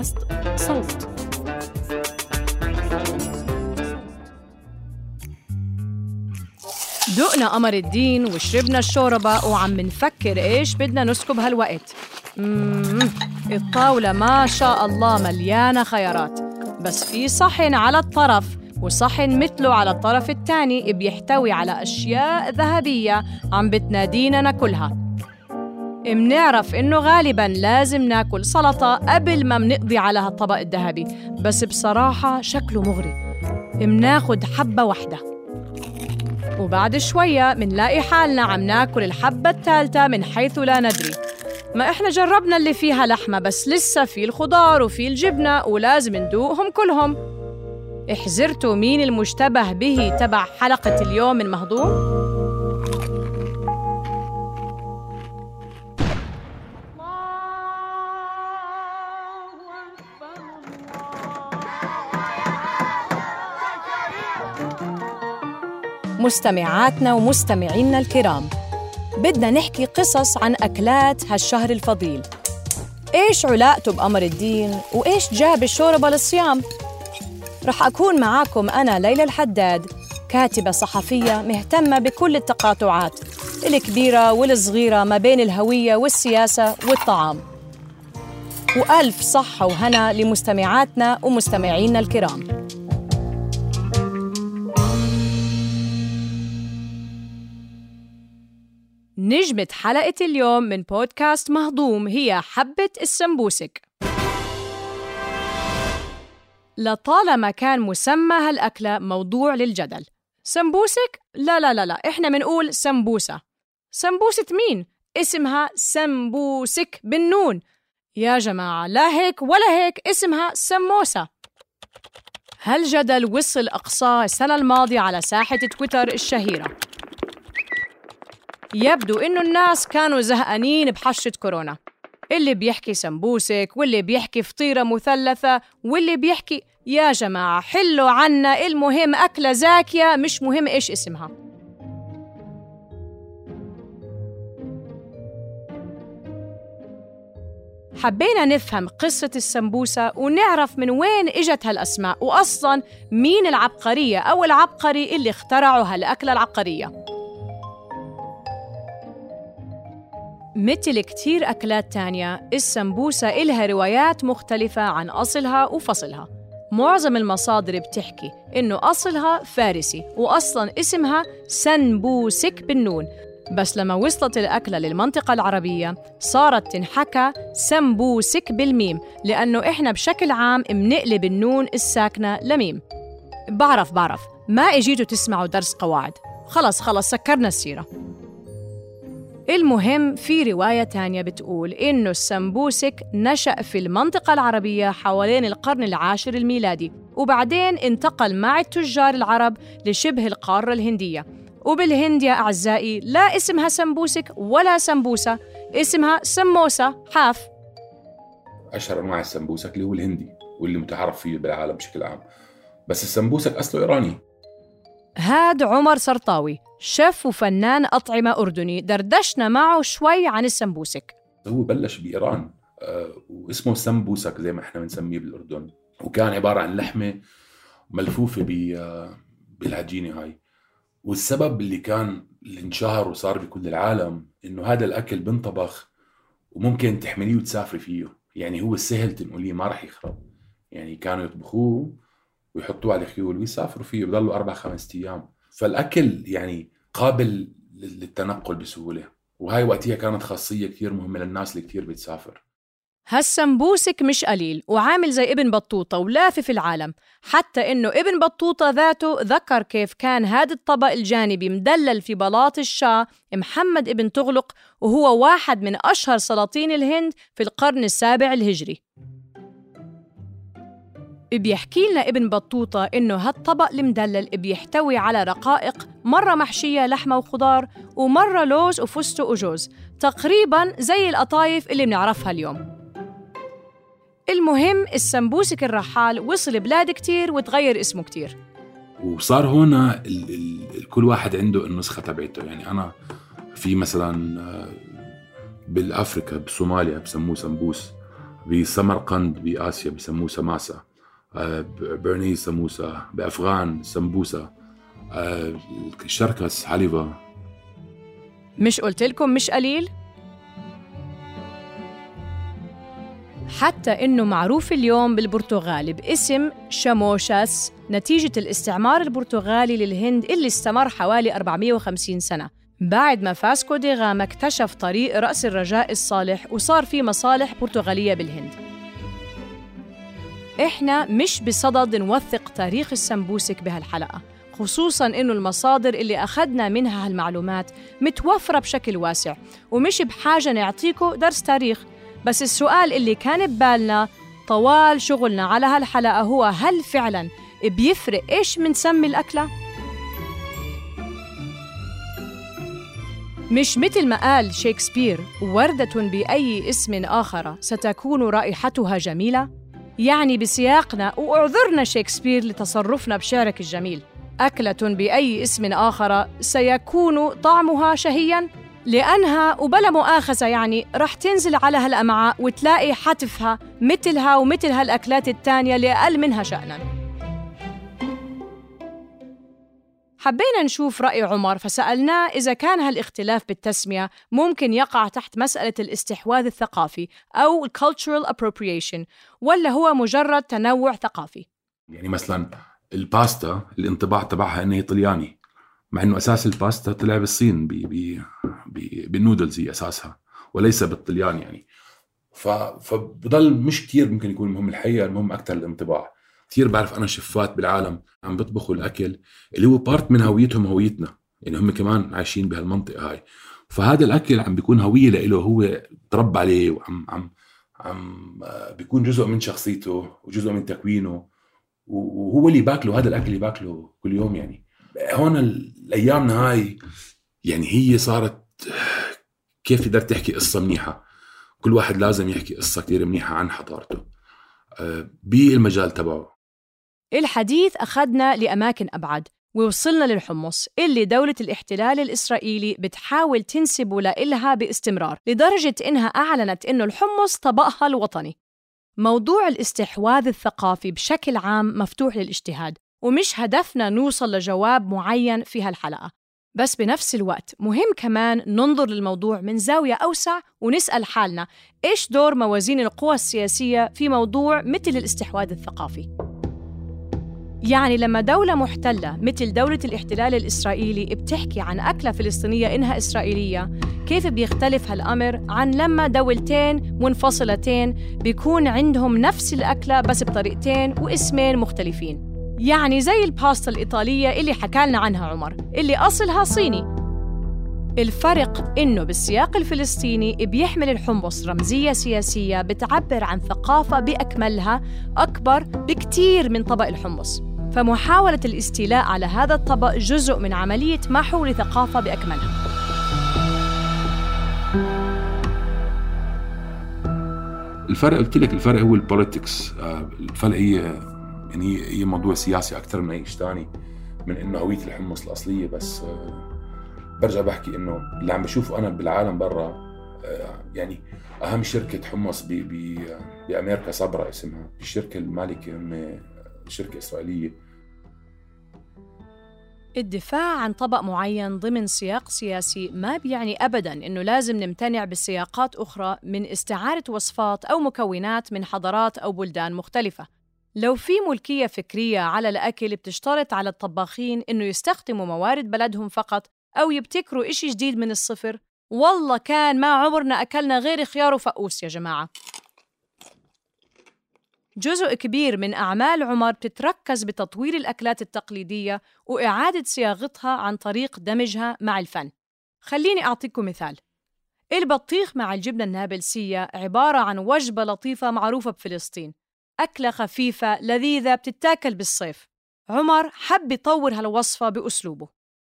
بودكاست صوت. دقنا قمر الدين وشربنا الشوربة وعم نفكر إيش بدنا نسكب هالوقت. الطاولة ما شاء الله مليانة خيارات. بس في صحن على الطرف وصحن مثله على الطرف الثاني بيحتوي على أشياء ذهبية عم بتنادينا ناكلها منعرف إنه غالباً لازم ناكل سلطة قبل ما منقضي على هالطبق الذهبي بس بصراحة شكله مغري. مناخد حبة واحدة. وبعد شوية منلاقي حالنا عم ناكل الحبة الثالثة من حيث لا ندري. ما إحنا جربنا اللي فيها لحمة بس لسه في الخضار وفي الجبنة ولازم ندوقهم كلهم. احذرتوا مين المشتبه به تبع حلقة اليوم من مستمعاتنا ومستمعينا الكرام. بدنا نحكي قصص عن أكلات هالشهر الفضيل. إيش علاقته بقمر الدين وإيش جاب الشوربة للصيام؟ رح أكون معاكم أنا ليلى الحداد كاتبة صحفية مهتمة بكل التقاطعات الكبيرة والصغيرة ما بين الهوية والسياسة والطعام. وألف صحة وهنا لمستمعاتنا ومستمعينا الكرام. نجمة حلقة اليوم من بودكاست مهضوم هي حبة السمبوسك. لطالما كان مسمى هالأكلة موضوع للجدل. سمبوسك؟ لا لا لا لا إحنا منقول سمبوسة. سمبوسة مين؟ اسمها سمبوسك بالنون. يا جماعة لا هيك ولا هيك اسمها سموسة. هالجدل وصل أقصاه السنة الماضية على ساحة تويتر الشهيرة. يبدو إنه الناس كانوا زهقانين بحشة كورونا. اللي بيحكي سمبوسك واللي بيحكي فطيرة مثلثة واللي بيحكي يا جماعة حلوا عنا المهم أكلة زاكية مش مهم إيش اسمها. حبينا نفهم قصة السمبوسة ونعرف من وين إجت هالأسماء وأصلاً مين العبقرية أو العبقري اللي اخترعوا هالأكلة العبقرية. مثل كتير أكلات تانية السمبوسة إلها روايات مختلفة عن أصلها وفصلها. معظم المصادر بتحكي إنه أصلها فارسي وأصلاً اسمها سنبوسك بالنون. بس لما وصلت الأكلة للمنطقة العربية صارت تنحكى سمبوسك بالميم لأنه إحنا بشكل عام منقلب النون الساكنة لميم. بعرف بعرف ما إجيتوا تسمعوا درس قواعد. خلص خلص سكرنا السيرة. المهم في رواية تانية بتقول إنه السمبوسك نشأ في المنطقة العربية حوالين القرن العاشر الميلادي وبعدين انتقل مع التجار العرب لشبه القارة الهندية. وبالهند يا أعزائي لا اسمها سمبوسك ولا سمبوسة اسمها سموسة حاف. أشهر أنواع السمبوسك اللي هو الهندي واللي متعارف فيه بالعالم بشكل عام. بس السمبوسك أصله إيراني. هاد عمر سرطاوي. شيف وفنان أطعمة أردني. دردشنا معه شوي عن السمبوسك. هو بلش بإيران آه، واسمه سمبوسك زي ما إحنا بنسميه بالأردن. وكان عبارة عن لحمة ملفوفة آه، بالعجينة هاي. والسبب اللي كان اللي انشهر وصار بكل العالم إنه هذا الأكل بنطبخ وممكن تحمليه وتسافري فيه. يعني هو سهل تنقليه ما راح يخرب. يعني كانوا يطبخوه ويحطوه على الخيول ويسافروا فيه. بضلوا أربع خمس أيام. فالأكل يعني قابل للتنقل بسهولة وهاي وقتها كانت خاصية كثير مهمة للناس اللي كثير بتسافر. هالسمبوسك مش قليل وعامل زي ابن بطوطة ولافف العالم حتى إنه ابن بطوطة ذاته ذكر كيف كان هذا الطبق الجانبي مدلل في بلاط الشاه محمد ابن تغلق وهو واحد من أشهر سلاطين الهند في القرن السابع الهجري. بيحكي لنا ابن بطوطة إنه هالطبق المدلل بيحتوي على رقائق مرة محشية لحمة وخضار ومرة لوز وفستق وجوز تقريباً زي القطايف اللي بنعرفها اليوم. المهم السمبوسك الرحال وصل بلاد كتير وتغير اسمه كتير. وصار هون ال ال كل واحد عنده النسخة تبعته. يعني أنا في مثلا بالأفريكا بصوماليا بسموه سمبوس بسمرقند بآسيا بسموه سماسة. آه، برنيز سموسه بأفغان سمبوسه آه، الشركس حليبه مش قلت لكم مش قليل؟ حتى إنه معروف اليوم بالبرتغال باسم شاموشاس نتيجة الاستعمار البرتغالي للهند اللي استمر حوالي 450 سنة. بعد ما فاسكو دي غاما اكتشف طريق رأس الرجاء الصالح وصار في مصالح برتغالية بالهند. إحنا مش بصدد نوثق تاريخ السمبوسك بهالحلقة خصوصا إنه المصادر اللي أخذنا منها هالمعلومات متوفرة بشكل واسع ومش بحاجة نعطيكم درس تاريخ بس السؤال اللي كان ببالنا طوال شغلنا على هالحلقة هو هل فعلا بيفرق إيش منسمي الأكلة؟ مش مثل ما قال شكسبير وردة بأي اسم آخر ستكون رائحتها جميلة؟ يعني بسياقنا وأعذرنا شكسبير لتصرفنا بشعرك الجميل أكلة بأي اسم آخر سيكون طعمها شهياً؟ لأنها وبلا مؤاخذة يعني رح تنزل على هالأمعاء وتلاقي حتفها مثلها ومثل هالأكلات التانية اللي أقل منها شأناً حبينا نشوف رأي عمر فسألناه إذا كان هالاختلاف بالتسمية ممكن يقع تحت مسألة الاستحواذ الثقافي أو cultural appropriation ولا هو مجرد تنوع ثقافي؟ يعني مثلا الباستا الانطباع تبعها إنه طلياني مع إنه أساس الباستا طلع بالصين بي بي بي بالنودلز هي أساسها وليس بالطليان يعني. فبضل مش كثير ممكن يكون مهم الحقيقة المهم أكثر الانطباع. كثير بعرف أنا شفات بالعالم عم بيطبخوا الأكل اللي هو part من هويتهم هويتنا يعني هم كمان عايشين بهالمنطقة هاي. فهذا الأكل عم بيكون هوية له هو تربى عليه وعم عم عم بيكون جزء من شخصيته وجزء من تكوينه وهو اللي باكله هذا الأكل اللي باكله كل يوم يعني. هون الأيامنا هاي يعني هي صارت كيف تقدر تحكي قصة منيحة؟ كل واحد لازم يحكي قصة كثير منيحة عن حضارته. آه، بالمجال تبعه. الحديث أخذنا لأماكن أبعد ووصلنا للحمص اللي دولة الاحتلال الإسرائيلي بتحاول تنسبه لإلها باستمرار لدرجة إنها أعلنت إنه الحمص طبقها الوطني موضوع الاستحواذ الثقافي بشكل عام مفتوح للإجتهاد ومش هدفنا نوصل لجواب معين في هالحلقة بس بنفس الوقت مهم كمان ننظر للموضوع من زاوية أوسع ونسأل حالنا إيش دور موازين القوى السياسية في موضوع مثل الاستحواذ الثقافي؟ يعني لما دولة محتلة مثل دولة الاحتلال الإسرائيلي بتحكي عن أكلة فلسطينية إنها إسرائيلية كيف بيختلف هالأمر عن لما دولتين منفصلتين بيكون عندهم نفس الأكلة بس بطريقتين واسمين مختلفين؟ يعني زي الباستا الإيطالية اللي حكى لنا عنها عمر اللي أصلها صيني. الفرق إنه بالسياق الفلسطيني بيحمل الحمص رمزية سياسية بتعبر عن ثقافة بأكملها أكبر بكتير من طبق الحمص. فمحاولة الاستيلاء على هذا الطبق جزء من عملية محو لثقافة بأكملها. الفرق قلت لك الفرق هو البوليتكس. آه، الفرق هي يعني هي موضوع سياسي أكثر من أي شيء ثاني من إنه هوية الحمص الأصلية بس آه، برجع بحكي إنه اللي عم بشوفه أنا بالعالم برا آه، يعني أهم شركة حمص بأمريكا صبرا اسمها الشركة المالكة هم شركه إسرائيلية. الدفاع عن طبق معين ضمن سياق سياسي ما بيعني ابدا إنه لازم نمتنع بسياقات أخرى من استعارة وصفات أو مكونات من حضارات أو بلدان مختلفة. لو في ملكية فكرية على الأكل بتشترط على الطباخين إنه يستخدموا موارد بلدهم فقط أو يبتكروا إشي جديد من الصفر والله كان ما عمرنا أكلنا غير خيار وفقوس يا جماعة. جزء كبير من أعمال عمر بتتركز بتطوير الأكلات التقليدية وإعادة صياغتها عن طريق دمجها مع الفن. خليني أعطيكم مثال. البطيخ مع الجبنة النابلسية عبارة عن وجبة لطيفة معروفة بفلسطين. أكلة خفيفة لذيذة بتتاكل بالصيف. عمر حب يطور هالوصفة بأسلوبه.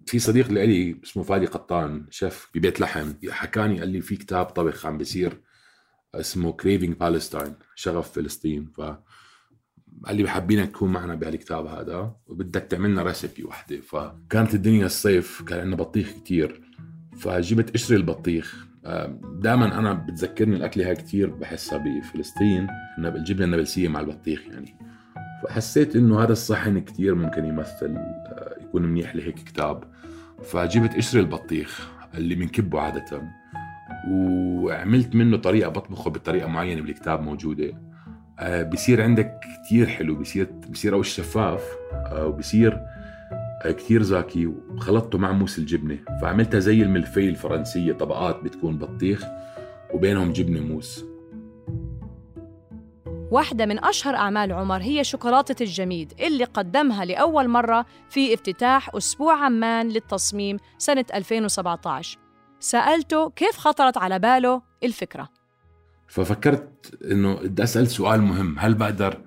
في صديق لي اسمه فادي قطان شيف ببيت لحم حكاني قال لي في كتاب طبخ عم بيصير اسمه Craving Palestine شغف فلسطين. ف قال لي حابينك تكون معنا بهالكتاب هذا وبدك تعملنا recipe وحدة. فكانت الدنيا الصيف كان عندنا بطيخ كتير. فجبت قشر البطيخ. دائما أنا بتذكرني الأكلة هاي كثير بحسها بفلسطين. الجبنه النابلسيه مع البطيخ يعني. فحسيت إنه هذا الصحن كثير ممكن يمثل آه، يكون منيح لهيك كتاب. فجبت قشر البطيخ اللي بنكبه عادة. وعملت منه طريقة بطبخه بطريقة معينة بالكتاب موجودة. آه، بصير عندك كثير حلو بصير بصير اول شفاف آه، وبصير كثير زاكي وخلطته مع موس الجبنة. فعملتها زي الملفي الفرنسية طبقات بتكون بطيخ وبينهم جبنة موس. واحدة من أشهر أعمال عمر هي شوكولاتة الجميد اللي قدمها لأول مرة في افتتاح أسبوع عمان للتصميم سنة 2017 سألته كيف خطرت على باله الفكرة. ففكرت إنه بدي أسأل سؤال مهم. هل بقدر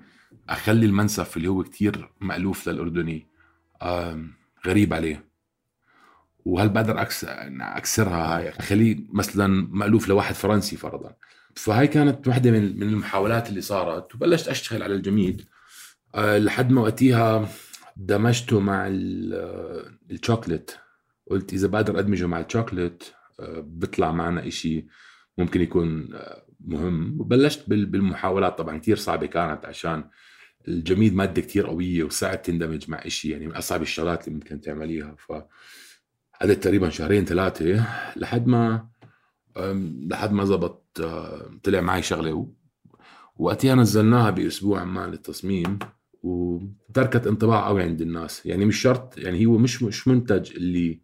أخلي المنسف اللي هو كتير مألوف للأردني غريب عليه؟ وهل بقدر أكسرها هاي؟ أخليه مثلا مألوف لواحد فرنسي فرضا. فهاي كانت واحدة من المحاولات اللي صارت وبلشت أشتغل على الجميد أه لحد ما وقتها دمجته مع الشوكليت. قلت إذا بقدر أدمجه مع الشوكليت أه بيطلع معنا إشي ممكن يكون أه مهم. وبلشت بالمحاولات. طبعا كثير صعبة كانت عشان الجميد مادة كثير قوية وصعب تندمج مع إشي يعني من أصعب الشغلات اللي ممكن تعمليها. ف هذا تقريبا شهرين ثلاثة لحد ما لحد ما زبط طلع معي شغلة. وقتها نزلناها بأسبوع عمان التصميم وتركت انطباع قوي عند الناس. يعني مش شرط يعني هو مش مش منتج اللي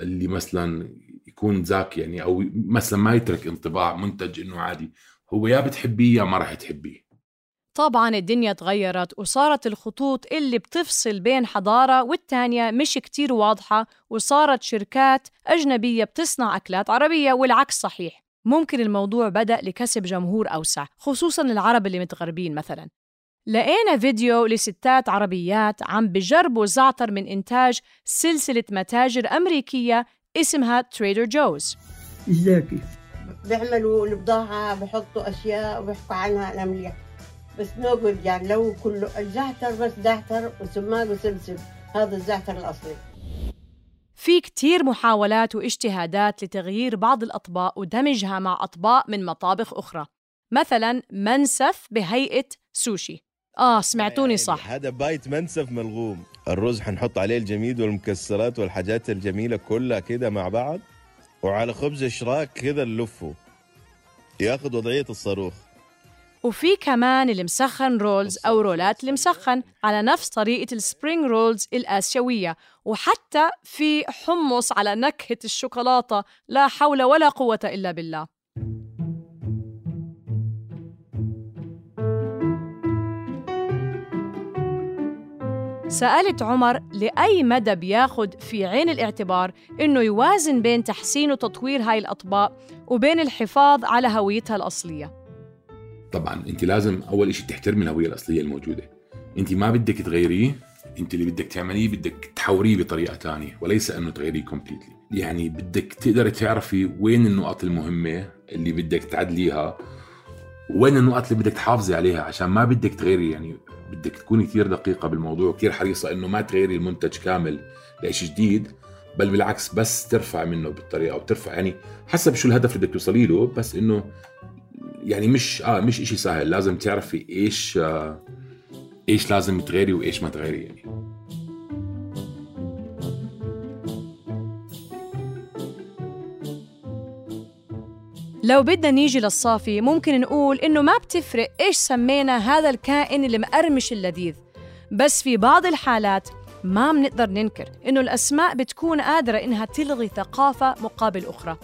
اللي مثلا يكون ذاك يعني أو مثلا ما يترك انطباع منتج إنه عادي هو يا بتحبيه يا ما راح تحبيه. طبعا الدنيا تغيرت وصارت الخطوط اللي بتفصل بين حضارة والتانية مش كتير واضحة وصارت شركات أجنبية بتصنع أكلات عربية والعكس صحيح. ممكن الموضوع بدأ لكسب جمهور أوسع خصوصا العرب اللي متغربين مثلا. لقينا فيديو لستات عربيات عم بجربوا زعتر من إنتاج سلسلة متاجر أمريكية اسمها تريدر جوز ازيكي بيعملوا البضاعة بحطوا أشياء وبيحكوا عنها أنا مليح بس نقول يعني لو كله الزعتر بس زعتر وسماق وسمسم. هذا الزعتر الأصلي. في كتير محاولات واجتهادات لتغيير بعض الأطباق ودمجها مع أطباق من مطابخ أخرى. مثلا منسف بهيئة سوشي. آه سمعتوني يعني صح. هذا bite منسف ملغوم الرز حنحط عليه الجميد والمكسرات والحاجات الجميلة كلها كده مع بعض وعلى خبز شراك كده نلفه. ياخذ وضعية الصاروخ. وفي كمان المسخن rolls أو رولات المسخن على نفس طريقة ال spring rolls الآسيوية. وحتى في حمص على نكهة الشوكولاتة لا حول ولا قوة إلا بالله. سألت عمر لأي مدى بياخد في عين الاعتبار إنه يوازن بين تحسين وتطوير هاي الأطباق وبين الحفاظ على هويتها الأصلية. طبعا أنت لازم أول شيء تحترمي الهوية الأصلية الموجودة. أنت ما بدك تغيريه أنت اللي بدك تعمليه بدك تحوريه بطريقة ثانية وليس إنه تغيريه كومبليتلي يعني بدك تقدري تعرفي وين النقط المهمة اللي بدك تعدليها وين النقط اللي بدك تحافظي عليها؟ عشان ما بدك تغيري يعني بدك تكوني كثير دقيقة بالموضوع وكثير حريصة إنه ما تغيري المنتج كامل لشيء جديد بل بالعكس بس ترفع منه بالطريقة وترفع يعني حسب شو الهدف اللي بدك توصلي له بس إنه يعني مش آه مش إشي سهل لازم تعرفي إيش آه إيش لازم تغيري وإيش ما تغيري يعني. لو بدنا نيجي للصافي ممكن نقول إنه ما بتفرق إيش سمينا هذا الكائن اللي مقرمش اللذيذ. بس في بعض الحالات ما بنقدر ننكر إنه الأسماء بتكون قادرة إنها تلغي ثقافة مقابل أخرى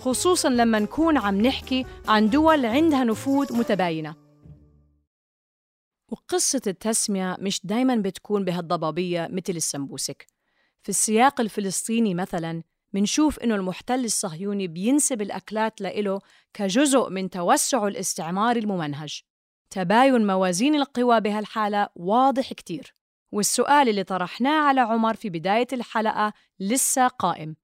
خصوصاً لما نكون عم نحكي عن دول عندها نفوذ متباينة. وقصة التسمية مش دايماً بتكون بهالضبابية مثل السمبوسك. في السياق الفلسطيني مثلاً منشوف إنه المحتل الصهيوني بينسب الأكلات لإله كجزء من توسعه الاستعماري الممنهج. تباين موازين القوى بهالحالة واضح كتير. والسؤال اللي طرحناه على عمر في بداية الحلقة لسه قائم.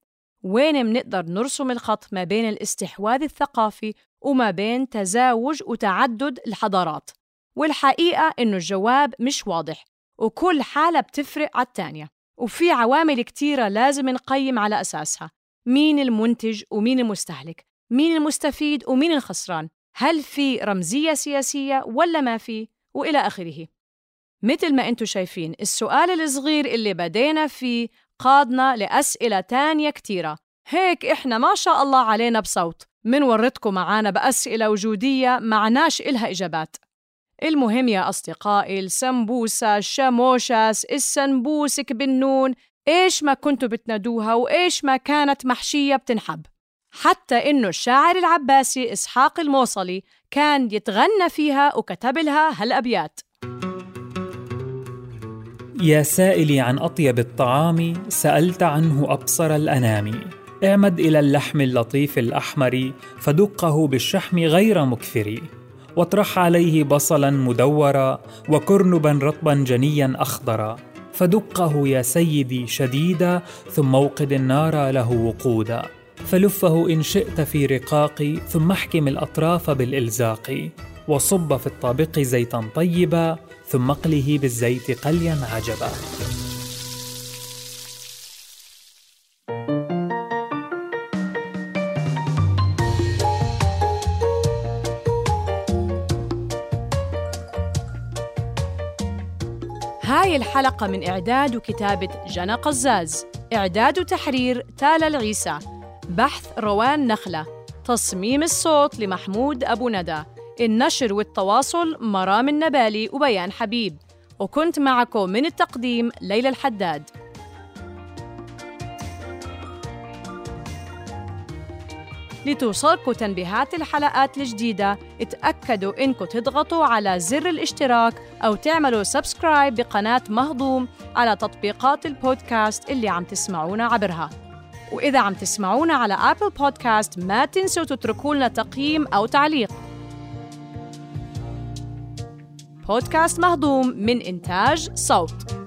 وين منقدر نرسم الخط ما بين الاستحواذ الثقافي وما بين تزاوج وتعدد الحضارات؟ والحقيقة إنه الجواب مش واضح وكل حالة بتفرق على التانية. وفي عوامل كتيرة لازم نقيم على أساسها. مين المنتج ومين المستهلك؟ مين المستفيد ومين الخسران؟ هل في رمزية سياسية ولا ما في؟ وإلى آخره. مثل ما أنتم شايفين السؤال الصغير اللي بدينا فيه قادنا لأسئلة تانية كتيرة. هيك إحنا ما شاء الله علينا بصوت. منورتكم معانا بأسئلة وجودية معناش إلها إجابات. المهم يا أصدقائي السمبوسة الشاموشاس السنبوسك بالنون إيش ما كنتوا بتنادوها وإيش ما كانت محشية بتنحب. حتى إنه الشاعر العباسي إسحاق الموصلي كان يتغنى فيها وكتب لها هالأبيات. يا سائلي عن أطيب الطعام سألت عنه أبصر الأنام. اعمد إلى اللحم اللطيف الأحمر فدقه بالشحم غير مكثر واطرح عليه بصلا مدورا وكرنبا رطبا جنيا أخضرا. فدقه يا سيدي شديدا ثم أوقد النار له وقودا. فلفه إن شئت في رقاق ثم احكم الأطراف بالإلزاق. وصب في الطابق زيتا طيبا ثم اقله بالزيت قليا عجبا. هاي الحلقة من إعداد وكتابة جنى قزاز. إعداد وتحرير تالا العيسى. بحث روان نخلة. تصميم الصوت لمحمود أبو ندى. النشر والتواصل مرام النبالي وبيان حبيب. وكنت معكم من التقديم ليلى الحداد. لتوصلكم تنبيهات الحلقات الجديدة. اتأكدوا إنكم تضغطوا على زر الاشتراك أو تعملوا subscribe بقناة مهضوم على تطبيقات البودكاست اللي عم تسمعونا عبرها. وإذا عم تسمعونا على أبل بودكاست ما تنسوا تتركوا لنا تقييم أو تعليق. بودكاست مهضوم من إنتاج صوت.